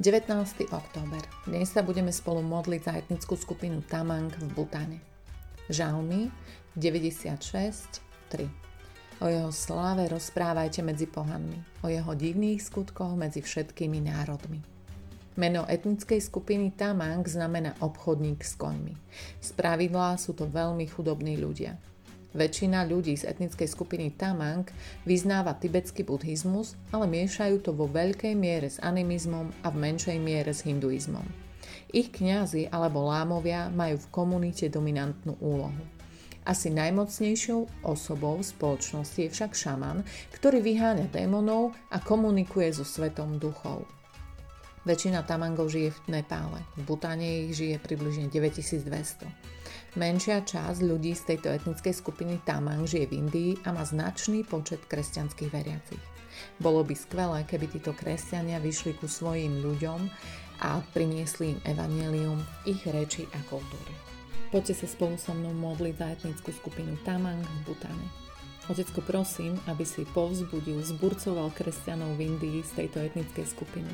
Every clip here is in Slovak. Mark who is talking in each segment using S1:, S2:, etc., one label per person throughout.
S1: 19. október. Dnes sa budeme spolu modliť za etnickú skupinu Tamang v Butane. Žalmy 96, 3. O jeho sláve rozprávajte medzi pohanmi, o jeho divných skutkoch medzi všetkými národmi. Meno etnickej skupiny Tamang znamená obchodník s koňmi. Z pravidla sú to veľmi chudobní ľudia. Väčšina ľudí z etnickej skupiny Tamang vyznáva tibetský buddhizmus, ale miešajú to vo veľkej miere s animizmom a v menšej miere s hinduizmom. Ich kňazi alebo lámovia majú v komunite dominantnú úlohu. Asi najmocnejšou osobou v spoločnosti je však šaman, ktorý vyháňa démonov a komunikuje so svetom duchov. Väčšina Tamangov žije v Nepále, v Butane ich žije približne 9200. Menšia časť ľudí z tejto etnickej skupiny Tamang žije v Indii a má značný počet kresťanských veriacich. Bolo by skvelé, keby títo kresťania vyšli ku svojim ľuďom a priniesli im evanelium ich reči a kultúry. Poďte sa spolu so mnou modliť za etnickú skupinu Tamang v Butane. Otecko, prosím, aby si povzbudil, zburcoval kresťanov v Indii z tejto etnickej skupiny.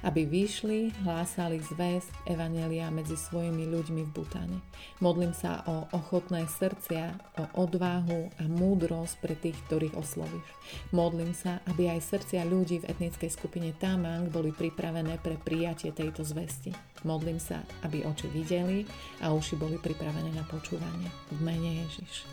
S1: Aby vyšli, hlásali zväzť Evanelia medzi svojimi ľuďmi v Butane. Modlím sa o ochotné srdcia, o odvahu a múdrosť pre tých, ktorých oslovíš. Modlím sa, aby aj srdcia ľudí v etnickej skupine Tamang boli pripravené pre prijatie tejto zvesti. Modlím sa, aby oči videli a uši boli pripravené na počúvanie. V mene Ježiš.